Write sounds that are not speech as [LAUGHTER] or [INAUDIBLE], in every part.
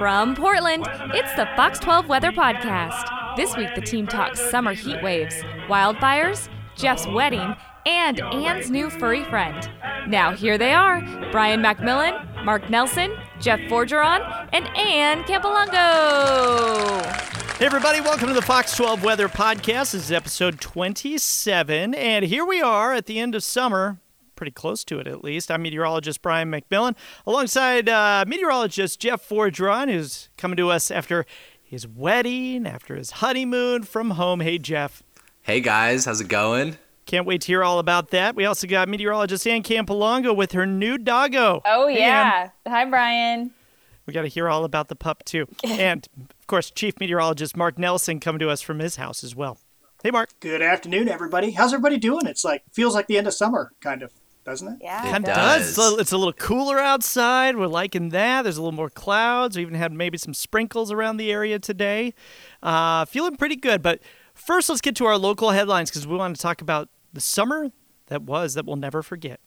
From Portland, it's the Fox 12 Weather Podcast. This week, the team talks summer heat waves, wildfires, Jeff's wedding, and Anne's new furry friend. Now, here they are Brian McMillan, Mark Nelson, Jeff Forgeron, and Anne Campolongo. Hey, everybody, welcome to the Fox 12 Weather Podcast. This is episode 27, and here we are at the end of summer pretty close to it at least. I'm meteorologist Brian McMillan, alongside uh, meteorologist Jeff Forgeron, who's coming to us after his wedding, after his honeymoon from home. Hey, Jeff. Hey, guys. How's it going? Can't wait to hear all about that. We also got meteorologist Anne Campolongo with her new doggo. Oh, Hey, yeah. Anne. Hi, Brian. We got to hear all about the pup, too. [LAUGHS] and, of course, Chief Meteorologist Mark Nelson coming to us from his house as well. Hey, Mark. Good afternoon, everybody. How's everybody doing? It's like feels like the end of summer, kind of, doesn't it? Yeah. It Kind of does. does. It's a, little, it's a little cooler outside. We're liking that. There's a little more clouds. We even had maybe some sprinkles around the area today. Uh, feeling pretty good. But first, let's get to our local headlines because we want to talk about the summer that was that we'll never forget.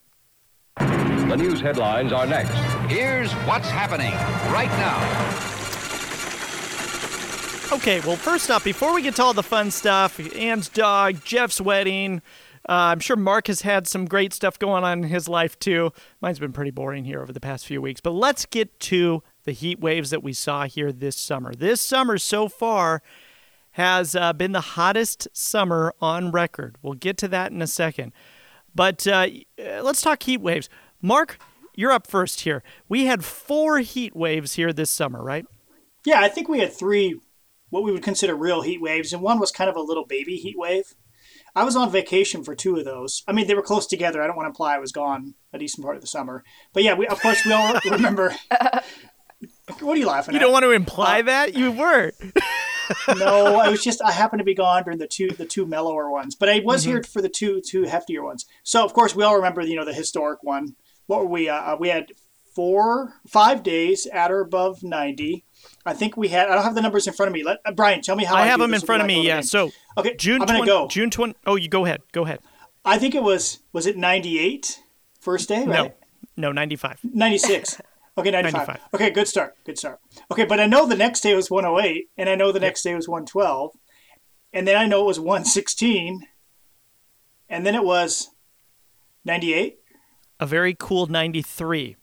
The news headlines are next. Here's what's happening right now. Okay, well, first up, before we get to all the fun stuff, Anne's dog, Jeff's wedding, uh, I'm sure Mark has had some great stuff going on in his life too. Mine's been pretty boring here over the past few weeks, but let's get to the heat waves that we saw here this summer. This summer so far has uh, been the hottest summer on record. We'll get to that in a second. But uh, uh, let's talk heat waves. Mark, you're up first here. We had four heat waves here this summer, right? Yeah, I think we had three, what we would consider real heat waves, and one was kind of a little baby heat wave. I was on vacation for two of those. I mean, they were close together. I don't want to imply I was gone a decent part of the summer, but yeah, we of course we all [LAUGHS] remember. what are you laughing You at? don't want to imply that? You were. [LAUGHS] no, I was just I happened to be gone during the two the two mellower ones, but I was Mm-hmm. here for the two two heftier ones. So of course we all remember you know the historic one. What were we? Uh, we had four five days at or above ninety. I think we had. I don't have the numbers in front of me. Let uh, Brian tell me how. I I have them in front of me. Yeah. So okay, June I'm gonna 20, go. June 20. Oh, you go ahead. Go ahead. I think it was was it 98 first day? No, Right? no, 95. 96. [LAUGHS] Okay, 95. 95. Okay, good start. Good start. Okay, but I know the next day was 108, and I know the next day was 112, and then I know it was 116, and then it was 98. A very cool 93.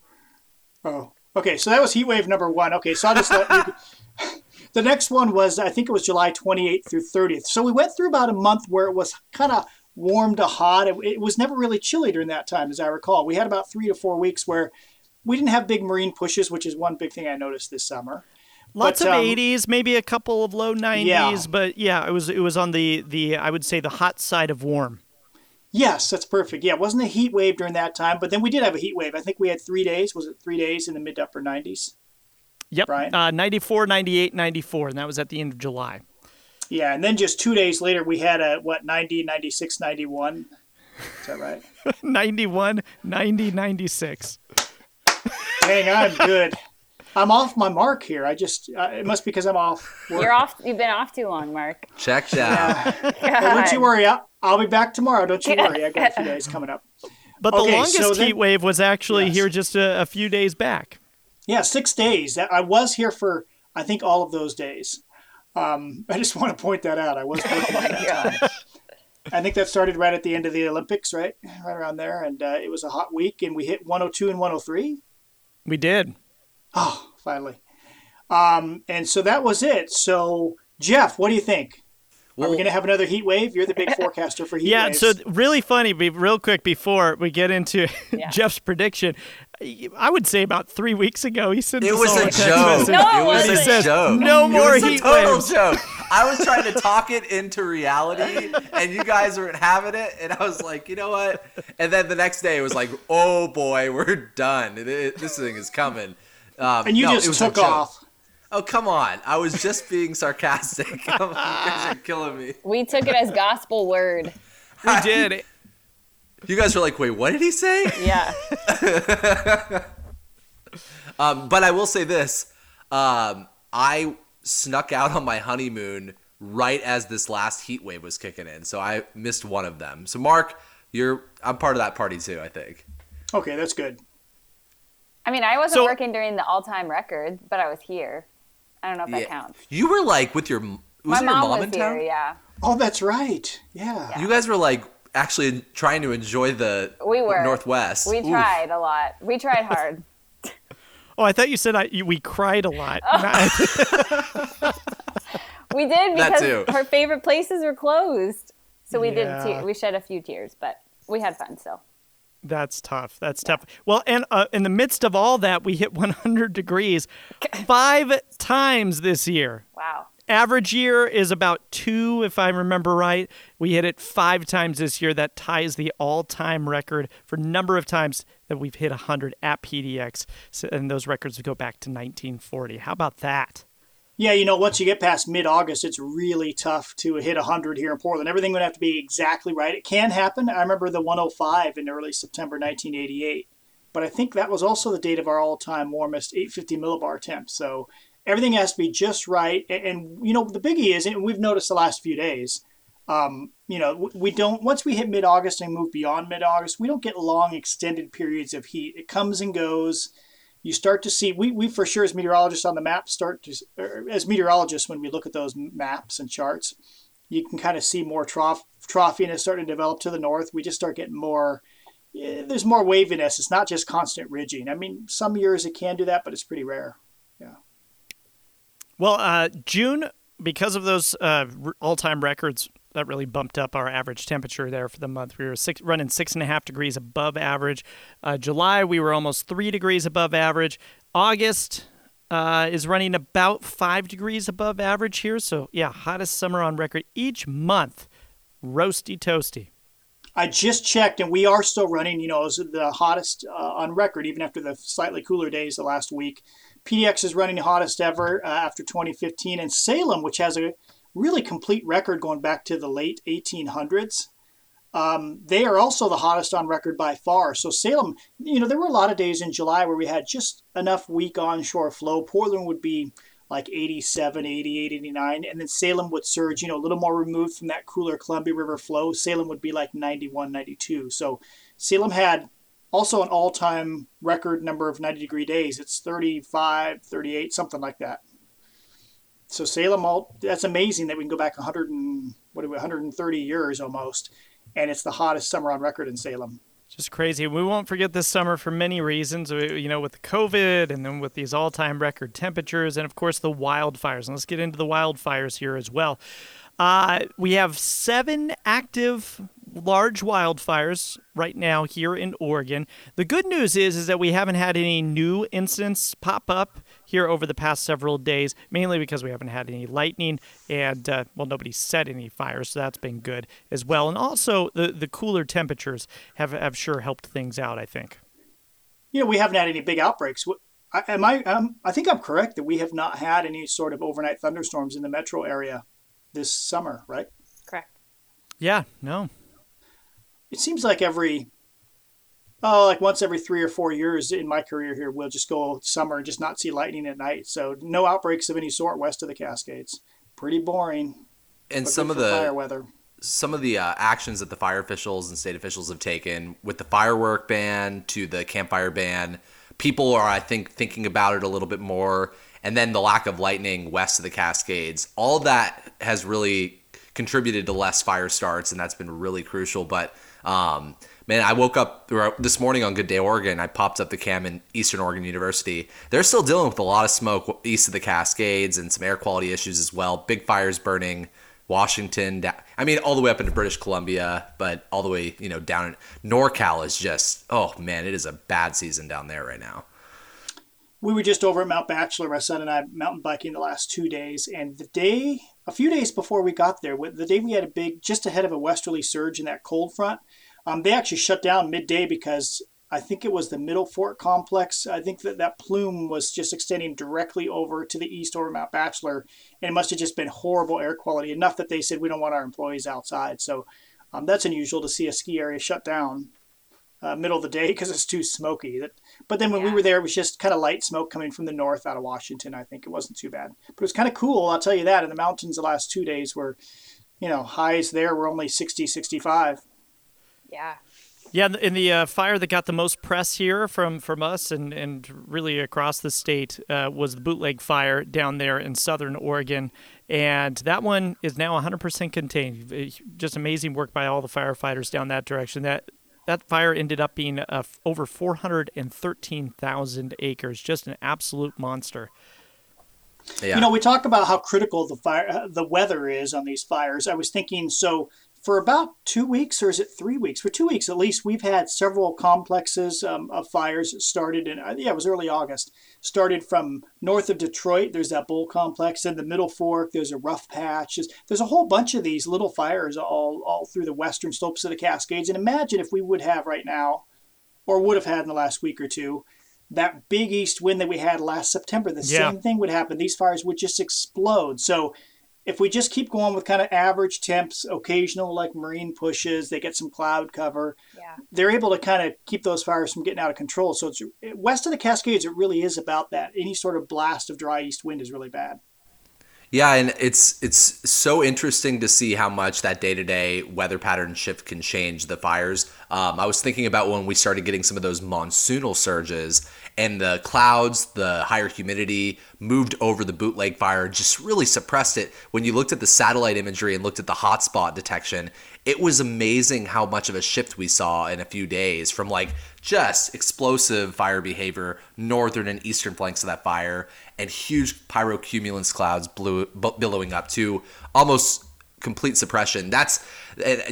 Oh, okay. So that was heat wave number one. Okay, so I'll just let you. [LAUGHS] [LAUGHS] The next one was, I think it was July 28th through 30th. So we went through about a month where it was kind of warm to hot. It, it was never really chilly during that time, as I recall. We had about three to four weeks where we didn't have big marine pushes, which is one big thing I noticed this summer. Lots But, of um, 80s, maybe a couple of low 90s, Yeah. but yeah, it was it was on the the I would say the hot side of warm. Yes, that's perfect. Yeah, it wasn't a heat wave during that time, but then we did have a heat wave. I think we had three days. Was it three days in the mid to upper 90s? Yep. Brian? Uh, 94, 98, 94, and that was at the end of July. Yeah, and then just two days later, we had a, what, 90, 96, 91? Is that right? [LAUGHS] 91, 90, 96. Dang, I'm good. I'm off my mark here. I just, uh, it must be because I'm off. work. You're off. You've been off too long, Mark. Checked out. Well, [LAUGHS] don't you worry. I'll, I'll be back tomorrow. Don't you worry. I got a few days coming up. But the Okay, longest so then- heat wave was actually Yes. here just a, a few days back. Yeah, six days. I was here for, I think, all of those days. Um, I just [LAUGHS] want to point that out. I was [LAUGHS] working at that time. I think that started right at the end of the Olympics, right? Right around there. And uh, it was a hot week, and we hit 102 and 103. We did. Oh, finally. Um, and so that was it. So, Jeff, what do you think? Are we Well- going to have another heat wave? You're the big forecaster for heat Yeah, waves. so really funny, be real quick before we get into [LAUGHS] Yeah. Jeff's prediction. I would say about three weeks ago, he sent It was a joke. message. No, it it was wasn't. a says, joke. "No more it was heat a total waves." joke. [LAUGHS] I was trying to talk it into reality, and you guys weren't having it. And I was like, you know what? And then the next day, it was like, oh boy, we're done. It, it, this thing is coming. Um, and you no, it just was a took off. Oh come on! I was just being sarcastic. [LAUGHS] You guys are killing me. We took it as gospel word. [LAUGHS] We did. You guys were like, wait, what did he say? [LAUGHS] Yeah. Um, but I will say this: um, I snuck out on my honeymoon right as this last heat wave was kicking in, so I missed one of them. So, Mark, you're I'm part of that party too. I think. Okay, that's good. I mean, I wasn't So- working during the all-time record, but I was here. I don't know if Yeah. that counts. You were like with your was My it your mom mom was in here, town? yeah. Oh, that's right. Yeah. You guys were like actually trying to enjoy the We were. Northwest. We Oof. tried a lot. We tried hard. [LAUGHS] Oh, I thought you said I, you, we cried a lot. [LAUGHS] [LAUGHS] We did because too. her favorite places were closed. So we Yeah. did. Te- we shed a few tears, but we had fun still. That's tough. That's tough. Well, and uh, in the midst of all that, we hit [LAUGHS] 100 degrees [LAUGHS] five times this year. Wow. Average year is about two, if I remember right. We hit it five times this year. That ties the all-time record for number of times that we've hit 100 at PDX, so, and those records go back to 1940. How about that? Yeah, you know, once you get past mid August, it's really tough to hit 100 here in Portland. Everything would have to be exactly right. It can happen. I remember the 105 in early September 1988, but I think that was also the date of our all time warmest 850 millibar temp. So everything has to be just right. And, and, you know, the biggie is, and we've noticed the last few days, um, you know, we don't, once we hit mid August and move beyond mid August, we don't get long extended periods of heat. It comes and goes you start to see we, we for sure as meteorologists on the map start to as meteorologists when we look at those maps and charts you can kind of see more trough troughiness starting to develop to the north. We just start getting more yeah, there's more waviness. It's not just constant ridging. I mean some years it can do that but it's pretty rare. Yeah. Well, uh, June, because of those uh, all-time records, that really bumped up our average temperature there for the month. We were six, running six and a half degrees above average. Uh, July, we were almost three degrees above average. August uh, is running about five degrees above average here. So, yeah, hottest summer on record each month. Roasty toasty. I just checked, and we are still running. You know, the hottest uh, on record, even after the slightly cooler days the last week. PDX is running the hottest ever uh, after 2015, and Salem, which has a really complete record going back to the late 1800s, um, they are also the hottest on record by far. So Salem, you know, there were a lot of days in July where we had just enough weak onshore flow. Portland would be like 87, 88, 89, and then Salem would surge, you know, a little more removed from that cooler Columbia River flow. Salem would be like 91, 92. So Salem had also an all-time record number of 90 degree days. It's 35, 38, something like that. So Salem, all that's amazing that we can go back 100 and what are we, 130 years almost, and it's the hottest summer on record in Salem. Just crazy. We won't forget this summer for many reasons. We- You know, with the COVID and then with these all time record temperatures, and of course the wildfires. And let's get into the wildfires here as well. Uh, we have seven active large wildfires right now here in Oregon. The good news is is that we haven't had any new incidents pop up here over the past several days, mainly because we haven't had any lightning and uh, well, nobody set any fires, so that's been good as well. And also the the cooler temperatures have have sure helped things out. I think. You know, we haven't had any big outbreaks. I, am I? Um, I think I'm correct that we have not had any sort of overnight thunderstorms in the metro area this summer, right? Correct. Yeah. No. it seems like every oh like once every three or four years in my career here we'll just go summer and just not see lightning at night. So no outbreaks of any sort west of the cascades. Pretty boring And some of the fire weather. some of the uh, actions that the fire officials and state officials have taken with the firework ban to the campfire ban people are i think thinking about it a little bit more. And then the lack of lightning west of the cascades. All that has really contributed to less fire starts and that's been really crucial. But um, man i woke up this morning on good day oregon i popped up the cam in eastern oregon university they're still dealing with a lot of smoke east of the cascades and some air quality issues as well big fires burning Washington, I mean, all the way up into British Columbia, but all the way, you know, down in NorCal is just, oh man, it is a bad season down there right now. we were just over at mount bachelor my son and i mountain biking the last two days and the day a few days before we got there the day we had a big just ahead of a westerly surge in that cold front um, they actually shut down midday because I think it was the Middle Fork complex. I think that that plume was just extending directly over to the east over Mount Bachelor, and it must have just been horrible air quality enough that they said we don't want our employees outside. So um, that's unusual to see a ski area shut down uh, middle of the day because it's too smoky. That, but then when we were there, it was just kind of light smoke coming from the north out of Washington. I think it wasn't too bad, but it was kind of cool. I'll tell you that. In the mountains, the last two days were, you know, highs there were only 60, 65. Yeah. Yeah, in the- uh, fire that got the most press here from from us and and really across the state uh, was the bootleg fire down there in southern Oregon, and that one is now 100% contained. Just amazing work by all the firefighters down that direction. That that fire ended up being uh, over 413,000 acres, just an absolute monster. Yeah. You know, we talk about how critical the fire, uh, the weather is on these fires. I was thinking, so for about two weeks, or is it three weeks? For two weeks at least, we've had several complexes um, of fires started in, uh, yeah, it was early August. Started from north of Detroit. There's that Bull complex. In the Middle Fork, there's a rough patch. There's, there's a whole bunch of these little fires all all through the western slopes of the Cascades. And imagine if we would have right now, or would have had in the last week or two, that big east wind that we had last September, the Yeah. same thing would happen. These fires would just explode. So if we just keep going with kind of average temps, occasional like marine pushes, they get some cloud cover, Yeah. they're able to kind of keep those fires from getting out of control. So it's west of the Cascades, it really is about that. Any sort of blast of dry east wind is really bad. Yeah, and it's it's so interesting to see how much that day to day weather pattern shift can change the fires. Um, I was thinking about when we started getting some of those monsoonal surges, and the clouds, the higher humidity moved over the bootleg fire, just really suppressed it. When you looked at the satellite imagery and looked at the hotspot detection, it was amazing how much of a shift we saw in a few days from like just explosive fire behavior, northern and eastern flanks of that fire, and huge pyrocumulus clouds blew, billowing up to almost complete suppression. That's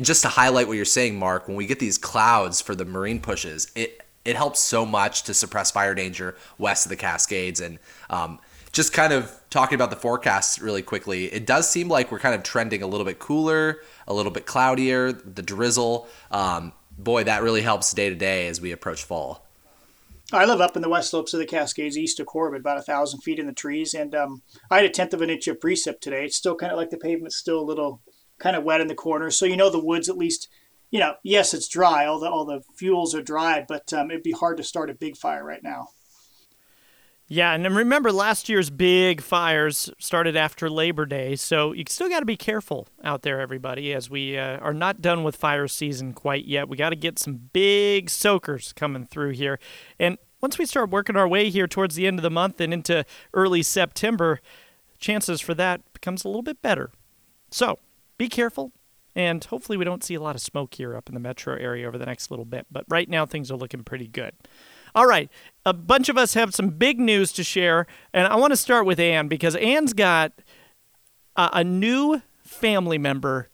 just to highlight what you're saying, Mark. When we get these clouds for the marine pushes, it it helps so much to suppress fire danger west of the Cascades. And um, just kind of talking about the forecast really quickly, it does seem like we're kind of trending a little bit cooler, a little bit cloudier. The drizzle, um, boy, that really helps day to day as we approach fall. I live up in the west slopes of the Cascades, east of Corbett, about a thousand feet in the trees, and um, I had a tenth of an inch of precip today. It's still kind of like the pavement's still a little kind of wet in the corners, so you know the woods at least. You know, yes, it's dry. All the all the fuels are dry, but um, it'd be hard to start a big fire right now. Yeah, and remember last year's big fires started after Labor Day, so you still got to be careful out there, everybody, as we uh, are not done with fire season quite yet. We got to get some big soakers coming through here, and once we start working our way here towards the end of the month and into early September, chances for that becomes a little bit better. So be careful, and hopefully we don't see a lot of smoke here up in the metro area over the next little bit. But right now things are looking pretty good. All right, a bunch of us have some big news to share, and I want to start with Anne because Anne's got a, a new family member.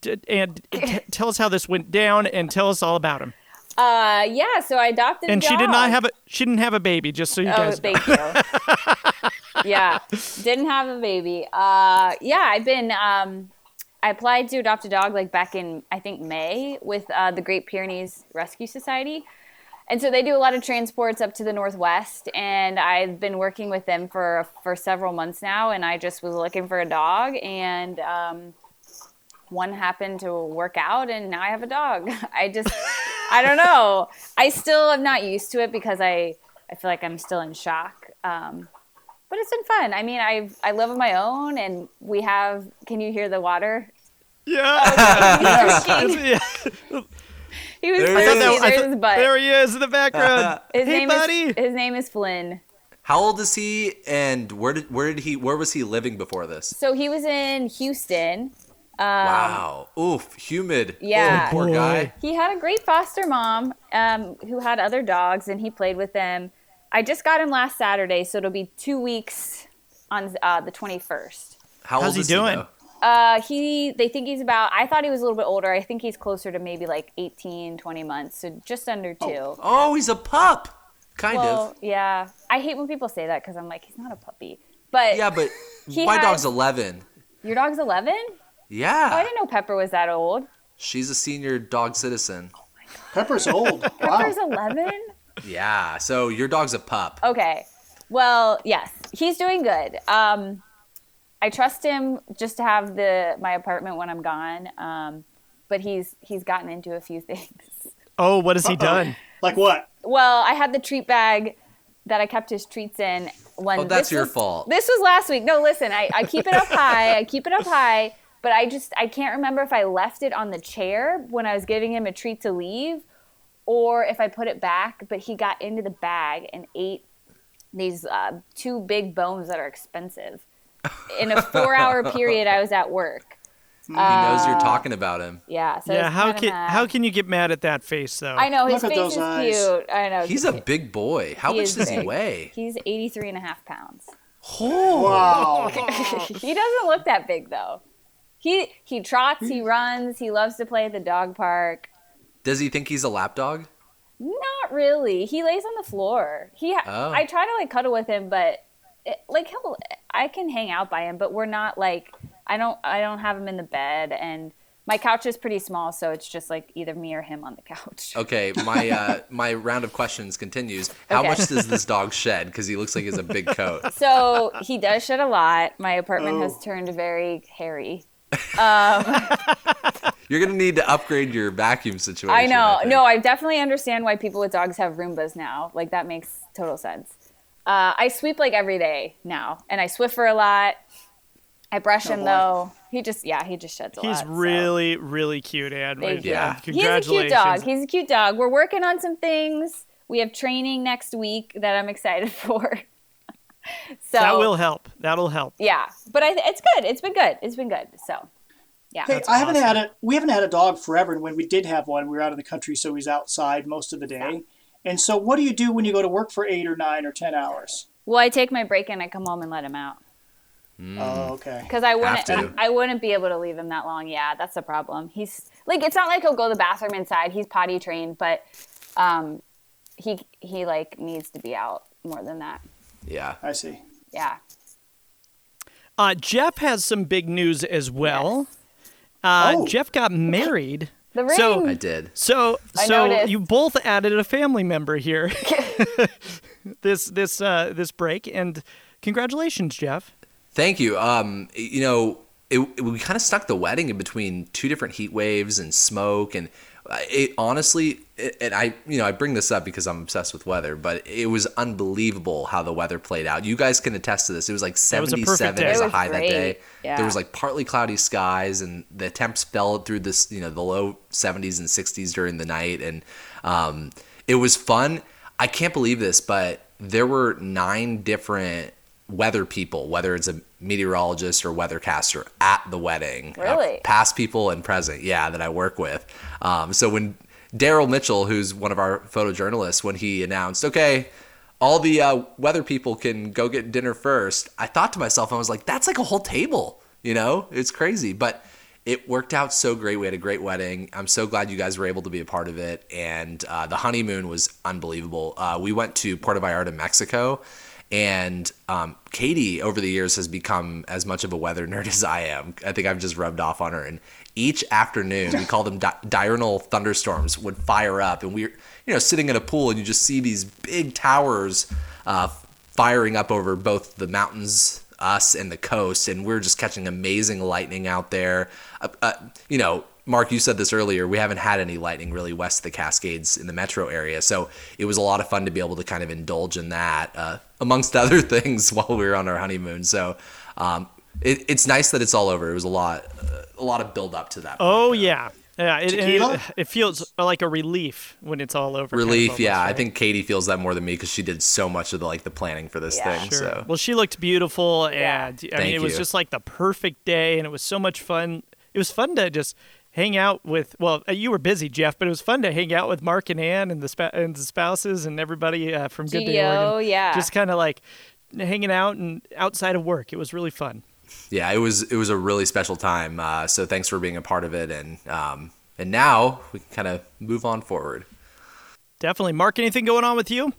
D- and t- [LAUGHS] tell us how this went down, and tell us all about him. Uh, yeah. So I adopted. And she did not have a she didn't have a baby, just so you Oh, guys. know. thank you. [LAUGHS] yeah, didn't have a baby. Uh, yeah, I've been. Um, I applied to adopt a dog like back in I think May with uh, the Great Pyrenees Rescue Society, and so they do a lot of transports up to the Northwest, and I've been working with them for for several months now, and I just was looking for a dog, and um, one happened to work out, and now I have a dog. [LAUGHS] I just, I don't know. I still am not used to it because I, I feel like I'm still in shock. Um, but it's been fun. I mean, I I live on my own, and we have. Can you hear the water? Yeah. Drinking. [LAUGHS] Yeah. He was There there, he is. I there's thought- his butt. there he is in the background. [LAUGHS] his hey, name buddy. is his name is Flynn. How old is he, and where did where did he where was he living before this? So he was in Houston. wow, oof, humid. yeah. oh, poor guy. He had a great foster mom um, who had other dogs, and he played with them. I just got him last Saturday, so it'll be two weeks on uh, the 21st. How How's he doing? though? Uh, he, they think he's about, I thought he was a little bit older. I think he's closer to maybe like 18, 20 months, so just under two. Oh, he's a pup. Kind well, of. yeah. I hate when people say that because I'm like, he's not a puppy. But Yeah, but [LAUGHS] my has- dog's 11. your dog's 11? Oh, Yeah. I didn't know Pepper was that old. She's a senior dog citizen. Pepper's old. Wow. Pepper's 11? Yeah. So your dog's a pup. Okay. Well, yes, he's doing good. Um, I trust him just to have the my apartment when I'm gone. Um, but he's he's gotten into a few [LAUGHS] things. Oh, what has he done? Like what? Well, I had the treat bag that I kept his treats in. When Oh, that's your was- fault. This was last week. No, listen, I, I keep it up high. I keep it up [LAUGHS] high. but I just I can't remember if I left it on the chair when I was giving him a treat to leave, or if I put it back. But he got into the bag and ate these uh, two big bones that are expensive. In a four-hour [LAUGHS] period, I was at work. he knows you're talking about him. Yeah. So yeah, how can mad. how can you get mad at that face though? I know his Look face is eyes. cute. I know He's a big boy. How He much is does he weigh? He's 83 and a half pounds. Oh. Wow. [LAUGHS] [LAUGHS] he doesn't look that big though. He he trots, he runs, he loves to play at the dog park. Does he think he's a lap dog? Not really. He lays on the floor. He ha- Oh. I try to like cuddle with him, but it, like he'll I can hang out by him, but we're not like I don't I don't have him in the bed and my couch is pretty small, so it's just like either me or him on the couch. [LAUGHS] Okay, my uh, my round of questions continues. How Okay. much does this [LAUGHS] dog shed? Because he looks like he has a big coat. So he does shed a lot. My apartment Oh. has turned very hairy. [LAUGHS] You're gonna need to upgrade your vacuum situation. I know. think. no, I definitely understand why people with dogs have Roombas now. Like that makes total sense. Uh, I sweep like every day now, and I Swiffer a lot. I brush him boy. though. He just, yeah, he just sheds a He's lot. He's really really cute, Anne. Thank you. Yeah. He's a cute dog. He's a cute dog. We're working on some things. We have training next week that I'm excited [LAUGHS] for. so that will help. That'll help. yeah, but I, it's good. It's been good. It's been good. So yeah. Hey, I haven't had a we haven't had a dog forever, and when we did have one, we were out of the country, so he's outside most of the day. And so, what do you do when you go to work for eight or nine or ten hours? Well, I take my break and I come home and let him out. Oh, okay. because I wouldn't to. I wouldn't be able to leave him that long. Yeah, that's the problem. He's like it's not like he'll go to the bathroom inside. He's potty trained, but um, he he like needs to be out more than that. Yeah. I see. Yeah. Uh, Jeff has some big news as well. Uh, Oh. Jeff got married. [LAUGHS] The ring. So- I did. So so noticed. you both added a family member here. [LAUGHS] [LAUGHS] this this uh, this break and congratulations, Jeff. Thank you. Um, you know, it, it- we kind of stuck the wedding in between two different heat waves and smoke, and it honestly, it, and I, you know, I bring this up because I'm obsessed with weather, but it was unbelievable how the weather played out. You guys can attest to this. It was like That was a 77 as a was high that day. Yeah. There was like partly cloudy skies, and the temps fell through this, you know, the low 70s and 60s during the night, and um, it was fun. I can't believe this, but there were nine different weather people, whether it's a meteorologist or weathercaster, at the wedding. Uh, Really? past people and present, yeah, that I work with. Um, so when Daryl Mitchell, who's one of our photojournalists, when he announced, okay, all the uh, weather people can go get dinner first, I thought to myself, I was like, that's like a whole table, you know? It's crazy. But it worked out so great. We had a great wedding. I'm so glad you guys were able to be a part of it. And uh, the honeymoon was unbelievable. Uh, we went to Puerto Vallarta, Mexico. And um, Katie, over the years, has become as much of a weather nerd [LAUGHS] as I am. I think I've just rubbed off on her. And each afternoon, we call them di- diurnal thunderstorms, would fire up. And we we're, you know, sitting in a pool, and you just see these big towers uh, firing up over both the mountains, us, and the coast. And we're just catching amazing lightning out there. Uh, uh, you know, Mark, you said this earlier. We haven't had any lightning really west of the Cascades in the metro area, so it was a lot of fun to be able to kind of indulge in that, uh, amongst [LAUGHS] other things, while we were on our honeymoon. So um, it, it's nice that it's all over. It was a lot, uh, a lot of build up to that. Oh yeah. Yeah, it, it, it feels like a relief when it's all over. kind of Relief, almost, yeah. I think Katie feels that more than me because she did so much of the like the planning for this Yeah. thing. Sure. So Well, she looked beautiful, and I mean, Thank it was just like the perfect day, and it was so much fun. It was fun to just hang out with. Well, uh, you were busy, Jeff, but it was fun to hang out with Mark and Anne and the spa- and the spouses and everybody uh, from Good Day GDO, Oregon. yeah. Just kind of like hanging out and outside of work. It was really fun. yeah, it was it was a really special time. Uh, so thanks for being a part of it, and um, and now we can kind of move on forward. Definitely, Mark. Anything going on with you?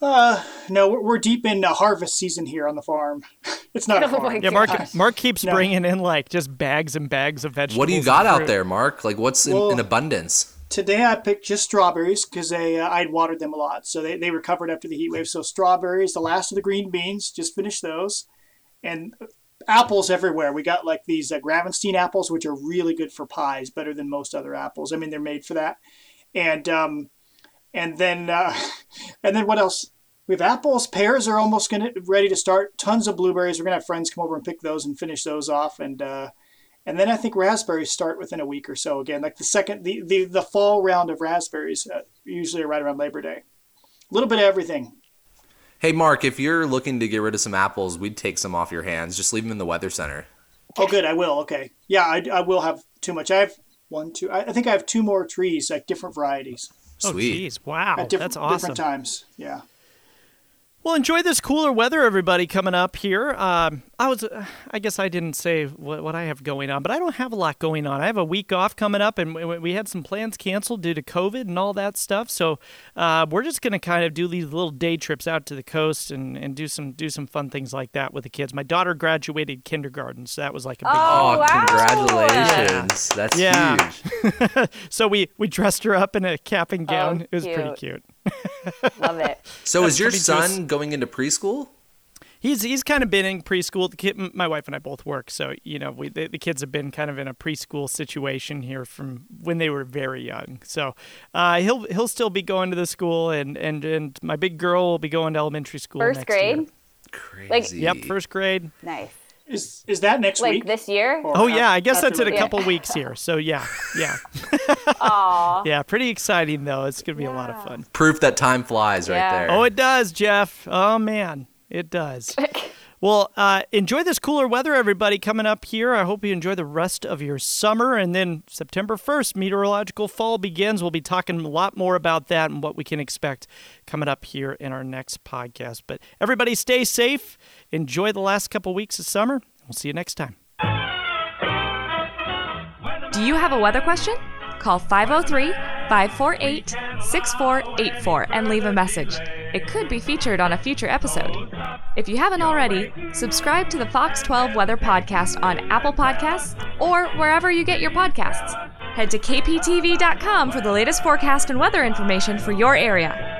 Uh, no, we're, we're deep in uh, harvest season here on the farm. [LAUGHS] It's not a [LAUGHS] Oh my farm. Yeah, Mark. God. Mark keeps No. bringing in like just bags and bags of vegetables. What do you got out there, Mark? Like what's in, Well- in abundance? Today I picked just strawberries because they uh, I'd watered them a lot, so they, they recovered after the heat wave. So strawberries, the last of the green beans, just finished those, and apples everywhere. We got like these uh, Gravenstein apples, which are really good for pies, better than most other apples. I mean, they're made for that. And um, and then uh, [LAUGHS] and then what else? We have apples. Pears are almost gonna ready to start. Tons of blueberries. We're gonna have friends come over and pick those and finish those off. And uh, and then I think raspberries start within a week or so. Again, like the second the the, the fall round of raspberries uh, usually right around Labor Day. A little bit of everything. Hey, Mark, if you're looking to get rid of some apples, we'd take some off your hands. Just leave them in the weather center. Oh, good. I will. Okay. Yeah, I, I will have too much. I have one, two. I, I think I have two more trees, like different varieties Oh, geez. Wow. at different That's awesome. different times. Yeah. Well, enjoy this cooler weather, everybody, coming up here. Um, I was, uh, I guess I didn't say what, what I have going on, but I don't have a lot going on. I have a week off coming up, and we, we had some plans canceled due to COVID and all that stuff. So uh, we're just going to kind of do these little day trips out to the coast and, and do some do some fun things like that with the kids. My daughter graduated kindergarten, so that was like a big. Oh, Oh, wow. congratulations. That's Yeah. huge. [LAUGHS] So we we dressed her up in a cap and gown. Oh, it was pretty cute. Cute. [LAUGHS] Love it. So is your coming to son going into preschool? He's he's kind of been in preschool. The kid, my wife and I both work, so you know we the, the kids have been kind of in a preschool situation here from when they were very young. So uh, he'll he'll still be going to the school, and and and my big girl will be going to elementary school First next grade. year. Crazy. Yep, first grade. Nice. Is is that next Like week? this year? Or Oh af- yeah, I guess after that's in a couple weeks here. So yeah, yeah, [LAUGHS] Aw. yeah. Pretty exciting though. It's gonna be a lot of fun. Proof that time flies right there. Oh, it does, Jeff. Oh man, it does. [LAUGHS] Well, uh, enjoy this cooler weather, everybody, coming up here. I hope you enjoy the rest of your summer. And then September 1st, meteorological fall begins. We'll be talking a lot more about that and what we can expect coming up here in our next podcast. But everybody, stay safe. Enjoy the last couple weeks of summer. We'll see you next time. Do you have a weather question? Call 503 548 6484 and leave a message. It could be featured on a future episode. If you haven't already, subscribe to the Fox 12 Weather Podcast on Apple Podcasts or wherever you get your podcasts. Head to kptv.com for the latest forecast and weather information for your area.